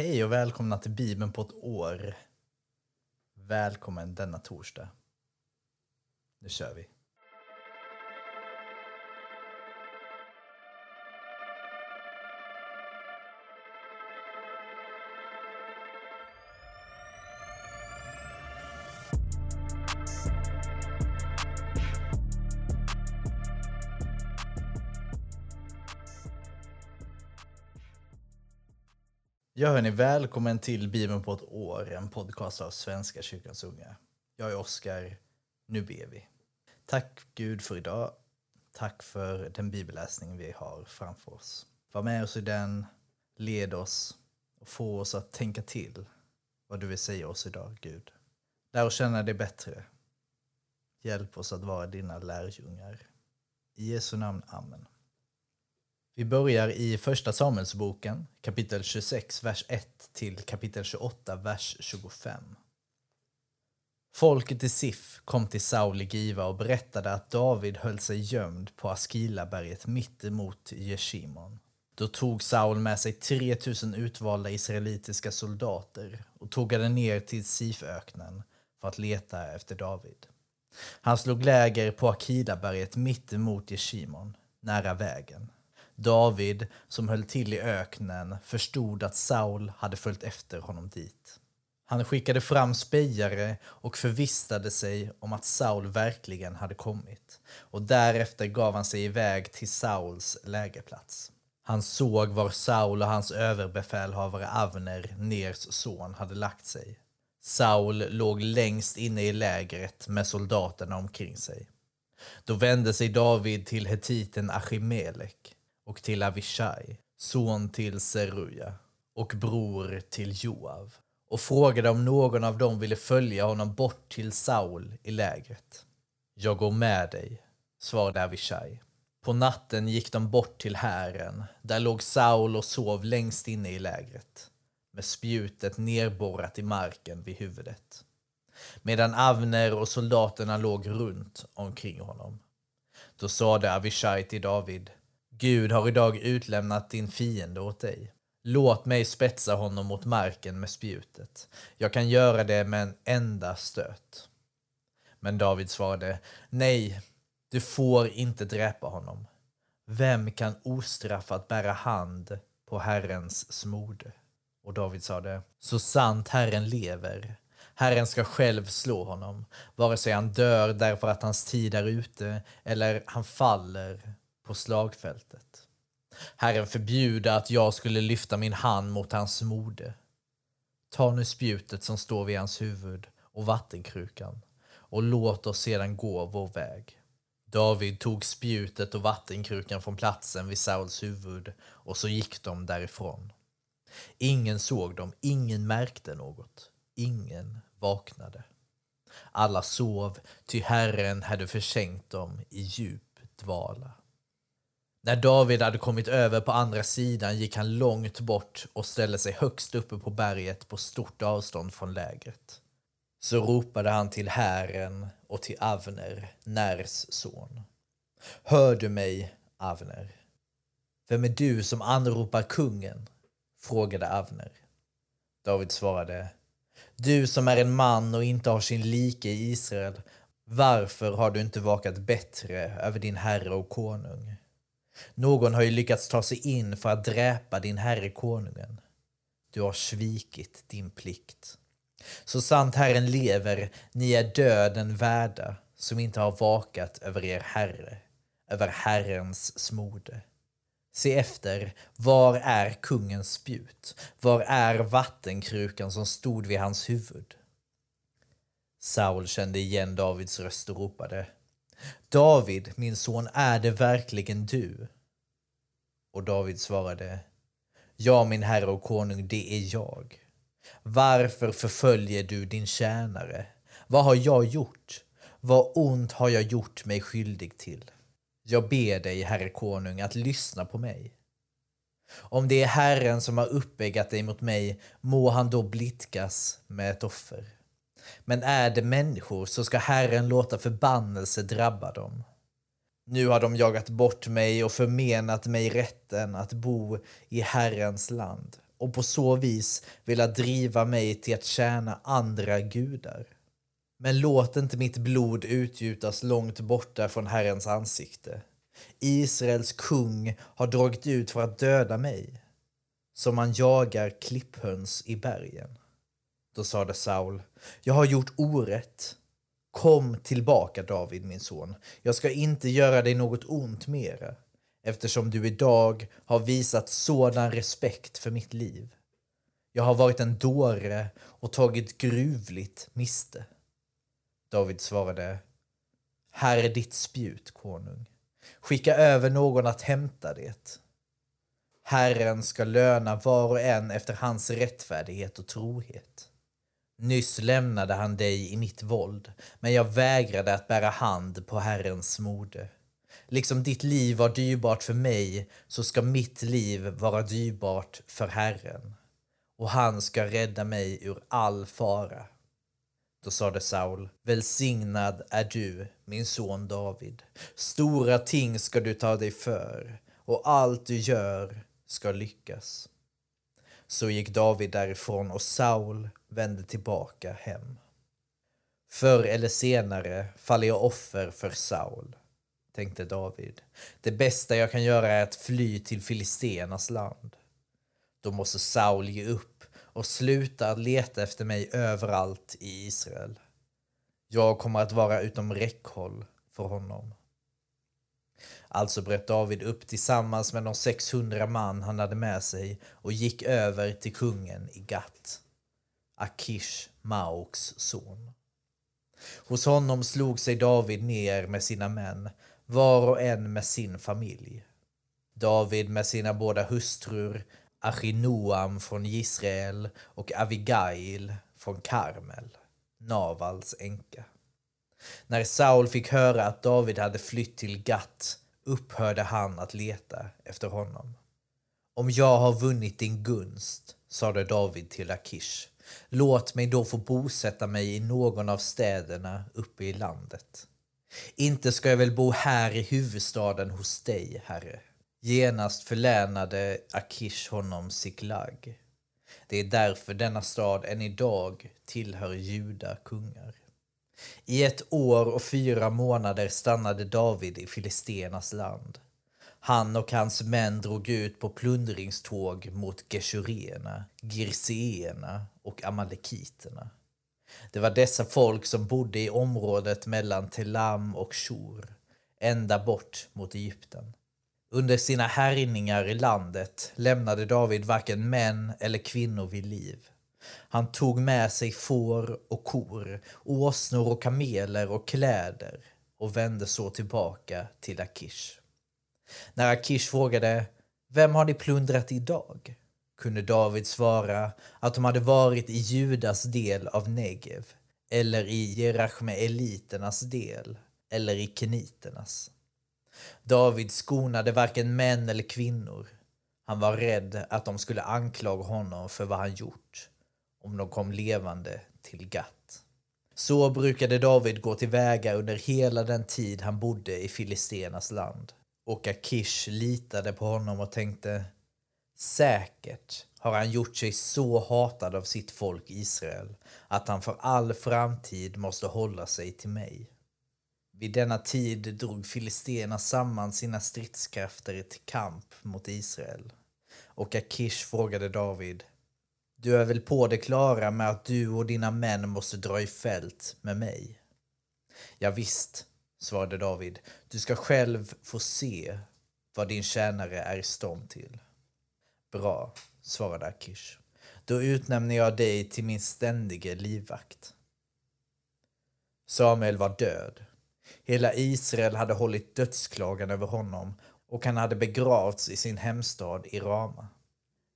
Hej och välkomna till Bibeln på ett år. Välkommen denna torsdag. Nu kör vi. Ja hörni, välkommen till Bibeln på ett år, en podcast av Svenska kyrkans unga. Jag är Oskar, nu ber vi. Tack Gud för idag. Tack för den bibelläsning vi har framför oss. Var med oss i den, led oss och få oss att tänka till vad du vill säga oss idag, Gud. Lär oss känna dig bättre. Hjälp oss att vara dina lärjungar. I Jesu namn, Amen. Vi börjar i Första Samuelsboken, kapitel 26, vers 1 till kapitel 28, vers 25. Folket i Sif kom till Saul i Giva och berättade att David höll sig gömd på Askilaberget mitt emot Jeshimon. Då tog Saul med sig 3000 utvalda israelitiska soldater och tågade ner till Siföknen för att leta efter David. Han slog läger på Akilaberget mitt emot Jeshimon, nära vägen. David, som höll till i öknen, förstod att Saul hade följt efter honom dit. Han skickade fram spejare och förvissade sig om att Saul verkligen hade kommit och därefter gav han sig iväg till Sauls lägerplats. Han såg var Saul och hans överbefälhavare Avner, Ners son, hade lagt sig. Saul låg längst inne i lägret med soldaterna omkring sig. Då vände sig David till hetiten Achimelek och till Avishai, son till Seruja och bror till Joav och frågade om någon av dem ville följa honom bort till Saul i lägret. Jag går med dig, svarade Avishai. På natten gick de bort till hären. Där låg Saul och sov längst inne i lägret med spjutet nerborrat i marken vid huvudet medan Avner och soldaterna låg runt omkring honom. Då sade Avishai till David Gud har idag utlämnat din fiende åt dig. Låt mig spetsa honom mot marken med spjutet. Jag kan göra det med en enda stöt. Men David svarade, nej, du får inte dräpa honom. Vem kan ostraffat bära hand på Herrens smorde? Och David sade, så sant Herren lever, Herren ska själv slå honom, vare sig han dör därför att hans tid är ute eller han faller på slagfältet. Herren förbjuda att jag skulle lyfta min hand mot hans mode. Ta nu spjutet som står vid hans huvud och vattenkrukan och låt oss sedan gå vår väg. David tog spjutet och vattenkrukan från platsen vid Sauls huvud och så gick de därifrån. Ingen såg dem, ingen märkte något, ingen vaknade. Alla sov, ty Herren hade försänkt dem i djup dvala. När David hade kommit över på andra sidan gick han långt bort och ställde sig högst uppe på berget på stort avstånd från lägret. Så ropade han till Herren och till Avner, Ners son. Hör du mig, Avner? Vem är du som anropar kungen? frågade Avner. David svarade. Du som är en man och inte har sin like i Israel, varför har du inte vakat bättre över din herre och konung? Någon har ju lyckats ta sig in för att dräpa din herre konungen. Du har svikit din plikt. Så sant Herren lever, ni är döden värda som inte har vakat över er herre, över Herrens smorde. Se efter, var är kungens spjut? Var är vattenkrukan som stod vid hans huvud? Saul kände igen Davids röst och ropade David, min son, är det verkligen du? Och David svarade Ja, min herre och konung, det är jag. Varför förföljer du din tjänare? Vad har jag gjort? Vad ont har jag gjort mig skyldig till? Jag ber dig, herre konung, att lyssna på mig. Om det är Herren som har uppeggat dig mot mig, må han då blidkas med ett offer. Men är det människor så ska Herren låta förbannelse drabba dem. Nu har de jagat bort mig och förmenat mig rätten att bo i Herrens land. och på så vis vilja driva mig till att tjäna andra gudar. Men låt inte mitt blod utgjutas långt borta från Herrens ansikte. Israels kung har dragit ut för att döda mig, som man jagar klipphöns i bergen. Då sade Saul, jag har gjort orätt. Kom tillbaka, David, min son. Jag ska inte göra dig något ont mera, eftersom du idag har visat sådan respekt för mitt liv. Jag har varit en dåre och tagit gruvligt miste. David svarade, här är ditt spjut, konung. Skicka över någon att hämta det. Herren ska löna var och en efter hans rättfärdighet och trohet. Nyss lämnade han dig i mitt våld, men jag vägrade att bära hand på Herrens mode. Liksom ditt liv var dyrbart för mig, så ska mitt liv vara dyrbart för Herren. Och han ska rädda mig ur all fara. Då sade Saul, välsignad är du, min son David. Stora ting ska du ta dig för, och allt du gör ska lyckas. Så gick David därifrån och Saul vände tillbaka hem. Förr eller senare faller jag offer för Saul, tänkte David. Det bästa jag kan göra är att fly till Filistenas land. Då måste Saul ge upp och sluta att leta efter mig överallt i Israel. Jag kommer att vara utom räckhåll för honom. Alltså bröt David upp tillsammans med de 600 man han hade med sig och gick över till kungen i Gat, Akish, Maoks son. Hos honom slog sig David ner med sina män, var och en med sin familj. David med sina båda hustrur, Achinoam från Israel och Avigail från Karmel, Navals änka. När Saul fick höra att David hade flytt till Gat upphörde han att leta efter honom. Om jag har vunnit din gunst, sade David till Akish, låt mig då få bosätta mig i någon av städerna uppe i landet. Inte ska jag väl bo här i huvudstaden hos dig, herre. Genast förlänade Akish honom Siklag. Det är därför denna stad än idag tillhör Juda kungar. I ett år och fyra månader stannade David i Filistenas land. Han och hans män drog ut på plundringståg mot Geshuréerna, Girseerna och Amalekiterna. Det var dessa folk som bodde i området mellan Telam och Shur, ända bort mot Egypten. Under sina härjningar i landet lämnade David varken män eller kvinnor vid liv. Han tog med sig får och kor, åsnor och kameler och kläder och vände så tillbaka till Akish. När Akish frågade ”Vem har ni plundrat idag?” kunde David svara att de hade varit i Judas del av Negev eller i Jerachmeeliternas del eller i keniternas. David skonade varken män eller kvinnor. Han var rädd att de skulle anklaga honom för vad han gjort om de kom levande till Gat. Så brukade David gå tillväga under hela den tid han bodde i Filistenas land. Och Akish litade på honom och tänkte Säkert har han gjort sig så hatad av sitt folk Israel att han för all framtid måste hålla sig till mig. Vid denna tid drog filisterna samman sina stridskrafter till kamp mot Israel. Och Akish frågade David du är väl på det klara med att du och dina män måste dra i fält med mig? Ja, visst, svarade David. Du ska själv få se vad din tjänare är i stånd till. Bra, svarade Akish. Då utnämner jag dig till min ständige livvakt. Samuel var död. Hela Israel hade hållit dödsklagan över honom och han hade begravts i sin hemstad i Rama.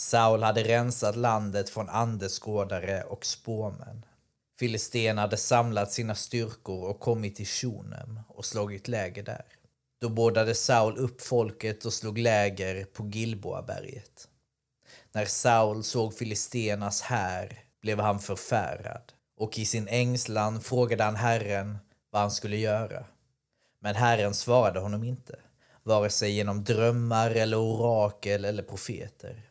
Saul hade rensat landet från andeskådare och spåmän. Filistéerna hade samlat sina styrkor och kommit till Shunem och slagit läger där. Då bådade Saul upp folket och slog läger på Gilboaberget. När Saul såg filisternas här blev han förfärad och i sin ängslan frågade han Herren vad han skulle göra. Men Herren svarade honom inte, vare sig genom drömmar eller orakel eller profeter.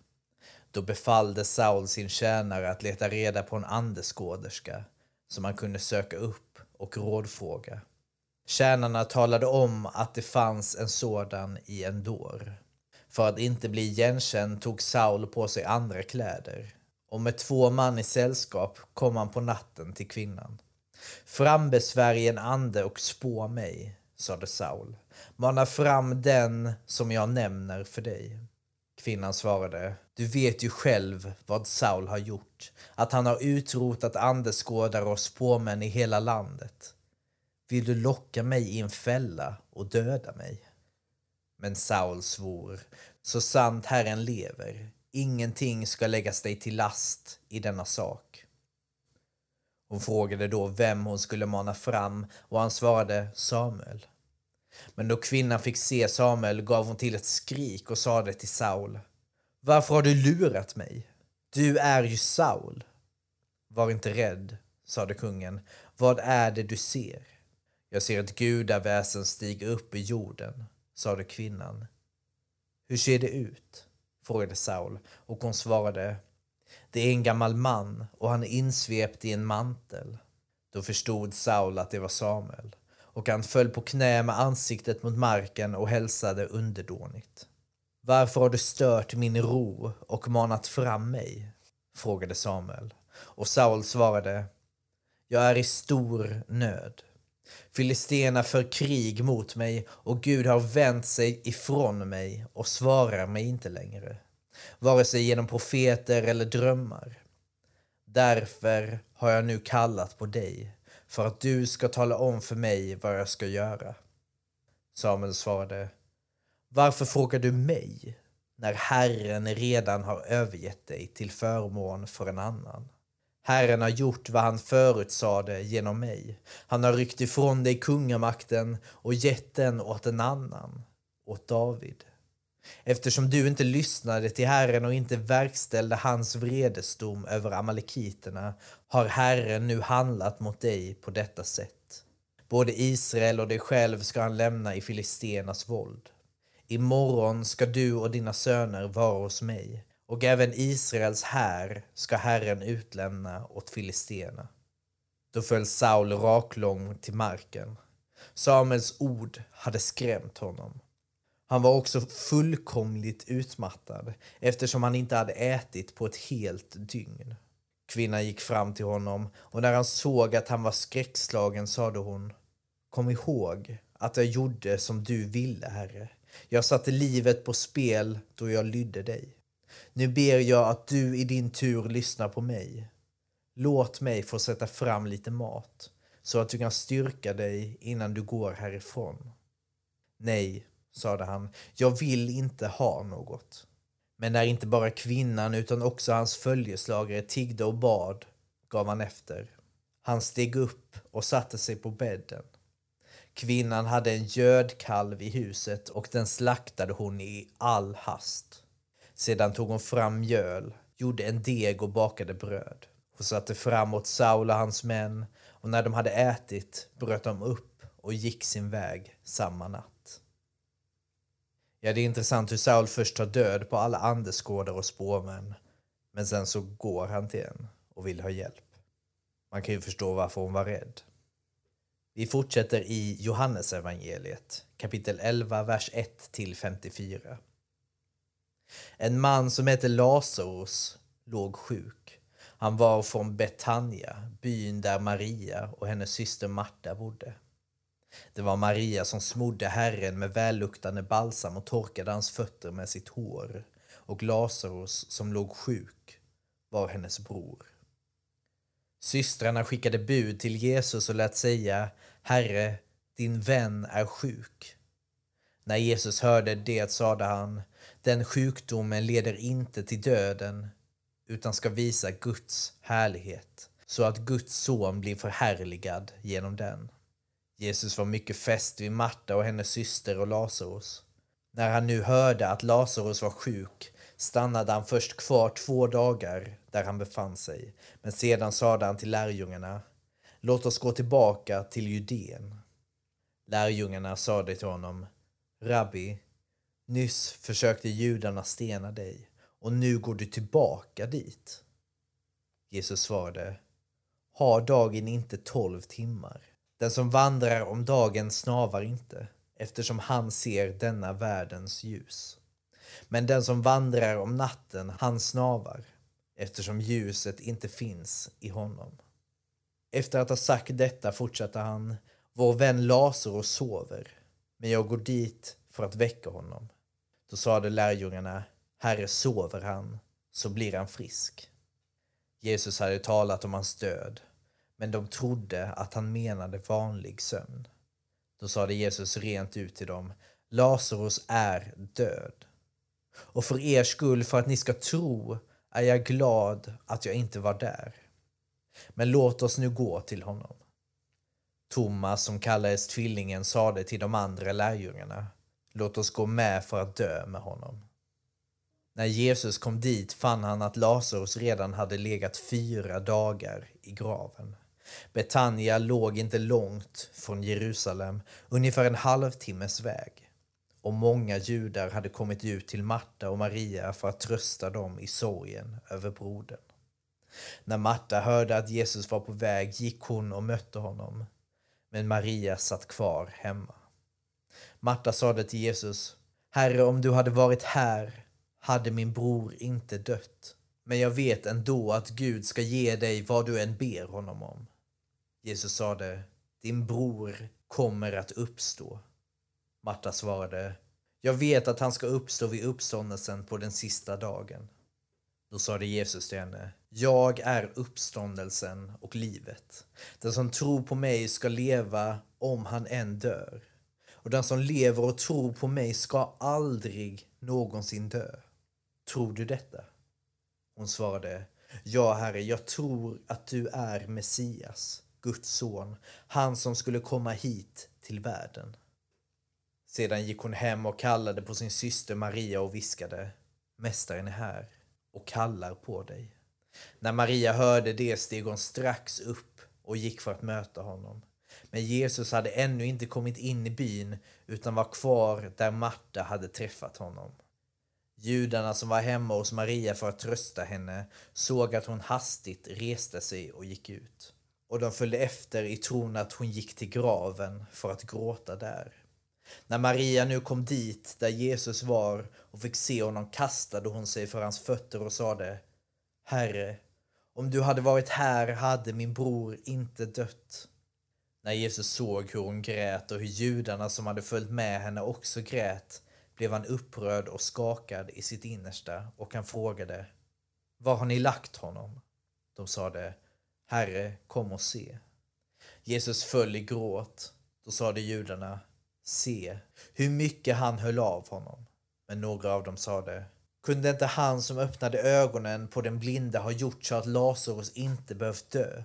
Då befallde Saul sin tjänare att leta reda på en andeskåderska som han kunde söka upp och rådfråga. Tjänarna talade om att det fanns en sådan i en dår För att inte bli igenkänd tog Saul på sig andra kläder och med två man i sällskap kom han på natten till kvinnan. Frambesvärj en ande och spå mig, sade Saul. Mana fram den som jag nämner för dig. Kvinnan svarade, du vet ju själv vad Saul har gjort, att han har utrotat andeskådare och spåmän i hela landet. Vill du locka mig i en fälla och döda mig? Men Saul svor, så sant Herren lever, ingenting ska läggas dig till last i denna sak. Hon frågade då vem hon skulle mana fram och han svarade Samuel. Men då kvinnan fick se Samuel gav hon till ett skrik och sade till Saul Varför har du lurat mig? Du är ju Saul. Var inte rädd, sade kungen. Vad är det du ser? Jag ser ett gudaväsen stiga upp i jorden, sade kvinnan. Hur ser det ut? frågade Saul och hon svarade Det är en gammal man och han är insvept i en mantel. Då förstod Saul att det var Samuel och han föll på knä med ansiktet mot marken och hälsade underdånigt. Varför har du stört min ro och manat fram mig? frågade Samuel. Och Saul svarade Jag är i stor nöd. Filisterna för krig mot mig och Gud har vänt sig ifrån mig och svarar mig inte längre, vare sig genom profeter eller drömmar. Därför har jag nu kallat på dig för att du ska tala om för mig vad jag ska göra. Samuel svarade, varför frågar du mig när Herren redan har övergett dig till förmån för en annan? Herren har gjort vad han förutsade genom mig. Han har ryckt ifrån dig kungamakten och gett den åt en annan, åt David. Eftersom du inte lyssnade till Herren och inte verkställde hans vredesdom över amalekiterna har Herren nu handlat mot dig på detta sätt. Både Israel och dig själv ska han lämna i filisternas våld. Imorgon ska du och dina söner vara hos mig och även Israels här ska Herren utlämna åt filisterna. Då föll Saul raklång till marken. Samuels ord hade skrämt honom. Han var också fullkomligt utmattad eftersom han inte hade ätit på ett helt dygn. Kvinnan gick fram till honom och när han såg att han var skräckslagen sade hon Kom ihåg att jag gjorde som du ville, Herre. Jag satte livet på spel då jag lydde dig. Nu ber jag att du i din tur lyssnar på mig. Låt mig få sätta fram lite mat så att du kan styrka dig innan du går härifrån. Nej, sade han, jag vill inte ha något. Men när inte bara kvinnan utan också hans följeslagare tiggde och bad gav han efter. Han steg upp och satte sig på bädden. Kvinnan hade en gödkalv i huset och den slaktade hon i all hast. Sedan tog hon fram mjöl, gjorde en deg och bakade bröd. Hon satte fram åt Saul och hans män och när de hade ätit bröt de upp och gick sin väg samma natt. Ja, det är intressant hur Saul först tar död på alla andeskådare och spåmän men sen så går han till en och vill ha hjälp. Man kan ju förstå varför hon var rädd. Vi fortsätter i Johannesevangeliet kapitel 11, vers 1 till 54. En man som hette Lazarus låg sjuk. Han var från Betania, byn där Maria och hennes syster Marta bodde. Det var Maria som smorde Herren med välluktande balsam och torkade hans fötter med sitt hår och Lazarus som låg sjuk var hennes bror. Systrarna skickade bud till Jesus och lät säga Herre, din vän är sjuk. När Jesus hörde det sade han den sjukdomen leder inte till döden utan ska visa Guds härlighet så att Guds son blir förhärligad genom den. Jesus var mycket fäst vid Marta och hennes syster och Lazarus. När han nu hörde att Lazarus var sjuk stannade han först kvar två dagar där han befann sig, men sedan sade han till lärjungarna Låt oss gå tillbaka till Judeen. Lärjungarna sade till honom Rabbi, Nyss försökte judarna stena dig och nu går du tillbaka dit. Jesus svarade, har dagen inte tolv timmar? Den som vandrar om dagen snavar inte, eftersom han ser denna världens ljus. Men den som vandrar om natten, han snavar, eftersom ljuset inte finns i honom. Efter att ha sagt detta fortsatte han, vår vän Lazarus sover, men jag går dit för att väcka honom. Då sade lärjungarna, Herre, sover han, så blir han frisk. Jesus hade talat om hans död, men de trodde att han menade vanlig sömn. Då sade Jesus rent ut till dem, Lazarus är död. Och för er skull, för att ni ska tro, är jag glad att jag inte var där. Men låt oss nu gå till honom. Thomas, som kallades Tvillingen, sade till de andra lärjungarna, låt oss gå med för att dö med honom. När Jesus kom dit fann han att Lazarus redan hade legat fyra dagar i graven. Betania låg inte långt från Jerusalem, ungefär en halvtimmes väg. Och många judar hade kommit ut till Marta och Maria för att trösta dem i sorgen över brodern. När Marta hörde att Jesus var på väg gick hon och mötte honom. Men Maria satt kvar hemma. Marta sade till Jesus, Herre, om du hade varit här hade min bror inte dött. Men jag vet ändå att Gud ska ge dig vad du än ber honom om. Jesus sade, din bror kommer att uppstå. Marta svarade, jag vet att han ska uppstå vid uppståndelsen på den sista dagen. Då sade Jesus till henne, jag är uppståndelsen och livet. Den som tror på mig ska leva om han än dör. Och den som lever och tror på mig ska aldrig någonsin dö. Tror du detta? Hon svarade, Ja, Herre, jag tror att du är Messias, Guds son, han som skulle komma hit till världen. Sedan gick hon hem och kallade på sin syster Maria och viskade, Mästaren är här och kallar på dig. När Maria hörde det steg hon strax upp och gick för att möta honom. Men Jesus hade ännu inte kommit in i byn utan var kvar där Marta hade träffat honom. Judarna som var hemma hos Maria för att trösta henne såg att hon hastigt reste sig och gick ut. Och de följde efter i tron att hon gick till graven för att gråta där. När Maria nu kom dit där Jesus var och fick se honom kastade hon sig för hans fötter och sade Herre, om du hade varit här hade min bror inte dött. När Jesus såg hur hon grät och hur judarna som hade följt med henne också grät blev han upprörd och skakad i sitt innersta och han frågade Var har ni lagt honom? De sade Herre, kom och se. Jesus föll i gråt. Då sade judarna Se hur mycket han höll av honom. Men några av dem sade Kunde inte han som öppnade ögonen på den blinda ha gjort så att Lazarus inte behövt dö?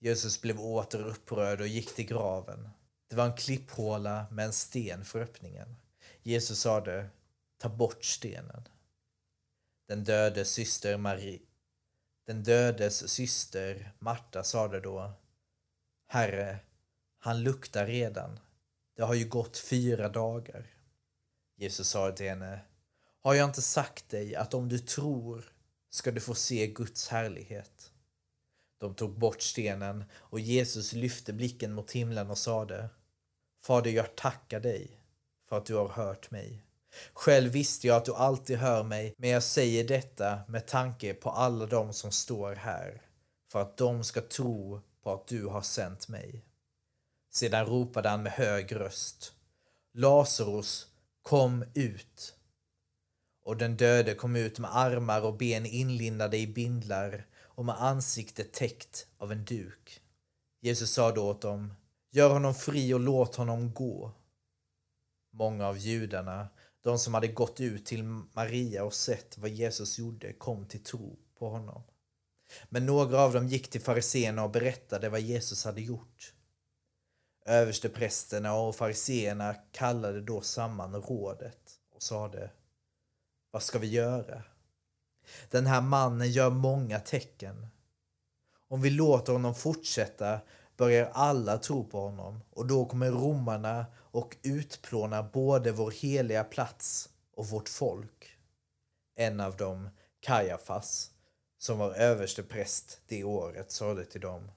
Jesus blev åter upprörd och gick till graven. Det var en klipphåla med en sten för öppningen. Jesus sade, ta bort stenen. Den döde syster Marie, den dödes syster Marta sade då, Herre, han luktar redan. Det har ju gått fyra dagar. Jesus sa till henne, har jag inte sagt dig att om du tror ska du få se Guds härlighet? De tog bort stenen och Jesus lyfte blicken mot himlen och sade, Fader, jag tackar dig för att du har hört mig. Själv visste jag att du alltid hör mig, men jag säger detta med tanke på alla de som står här, för att de ska tro på att du har sänt mig. Sedan ropade han med hög röst. Lazarus, kom ut! Och den döde kom ut med armar och ben inlindade i bindlar och med ansiktet täckt av en duk. Jesus sa då åt dem, gör honom fri och låt honom gå. Många av judarna, de som hade gått ut till Maria och sett vad Jesus gjorde, kom till tro på honom. Men några av dem gick till fariseerna och berättade vad Jesus hade gjort. Översteprästerna och fariseerna kallade då samman rådet och sade Vad ska vi göra? Den här mannen gör många tecken. Om vi låter honom fortsätta börjar alla tro på honom och då kommer romarna och utplåna både vår heliga plats och vårt folk. En av dem, Kajafas, som var överstepräst det året, sade till dem.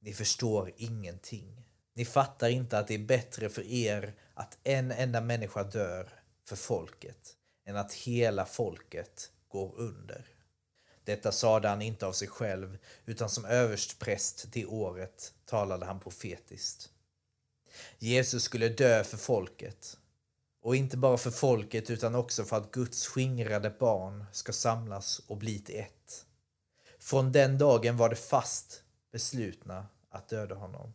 Ni förstår ingenting. Ni fattar inte att det är bättre för er att en enda människa dör för folket än att hela folket går under. Detta sade han inte av sig själv, utan som överstpräst det året talade han profetiskt. Jesus skulle dö för folket. Och inte bara för folket utan också för att Guds skingrade barn ska samlas och bli till ett. Från den dagen var det fast beslutna att döda honom.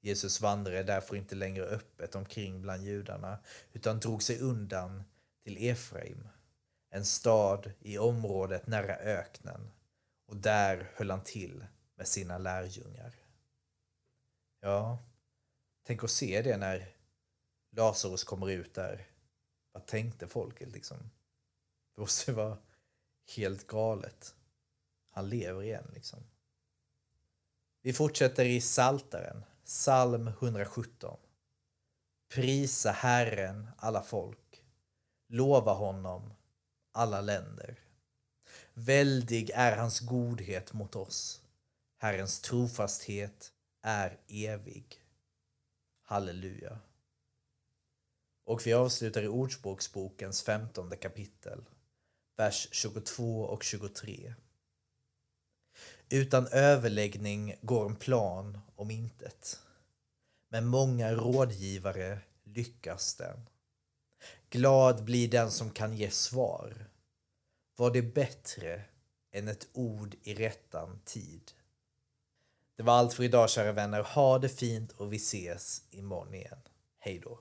Jesus vandrade därför inte längre öppet omkring bland judarna utan drog sig undan till Efraim, en stad i området nära öknen och där höll han till med sina lärjungar. Ja, tänk att se det när Lazarus kommer ut där. Vad tänkte folket liksom? Det måste vara helt galet. Han lever igen liksom. Vi fortsätter i Saltaren, psalm 117. Prisa Herren alla folk. Lova honom alla länder. Väldig är hans godhet mot oss. Herrens trofasthet är evig. Halleluja. Och vi avslutar i Ordspråksbokens femtonde kapitel, vers 22 och 23. Utan överläggning går en plan om intet. Med många rådgivare lyckas den. Glad blir den som kan ge svar. Var det bättre än ett ord i rättan tid? Det var allt för idag kära vänner. Ha det fint och vi ses imorgon igen. Hej då.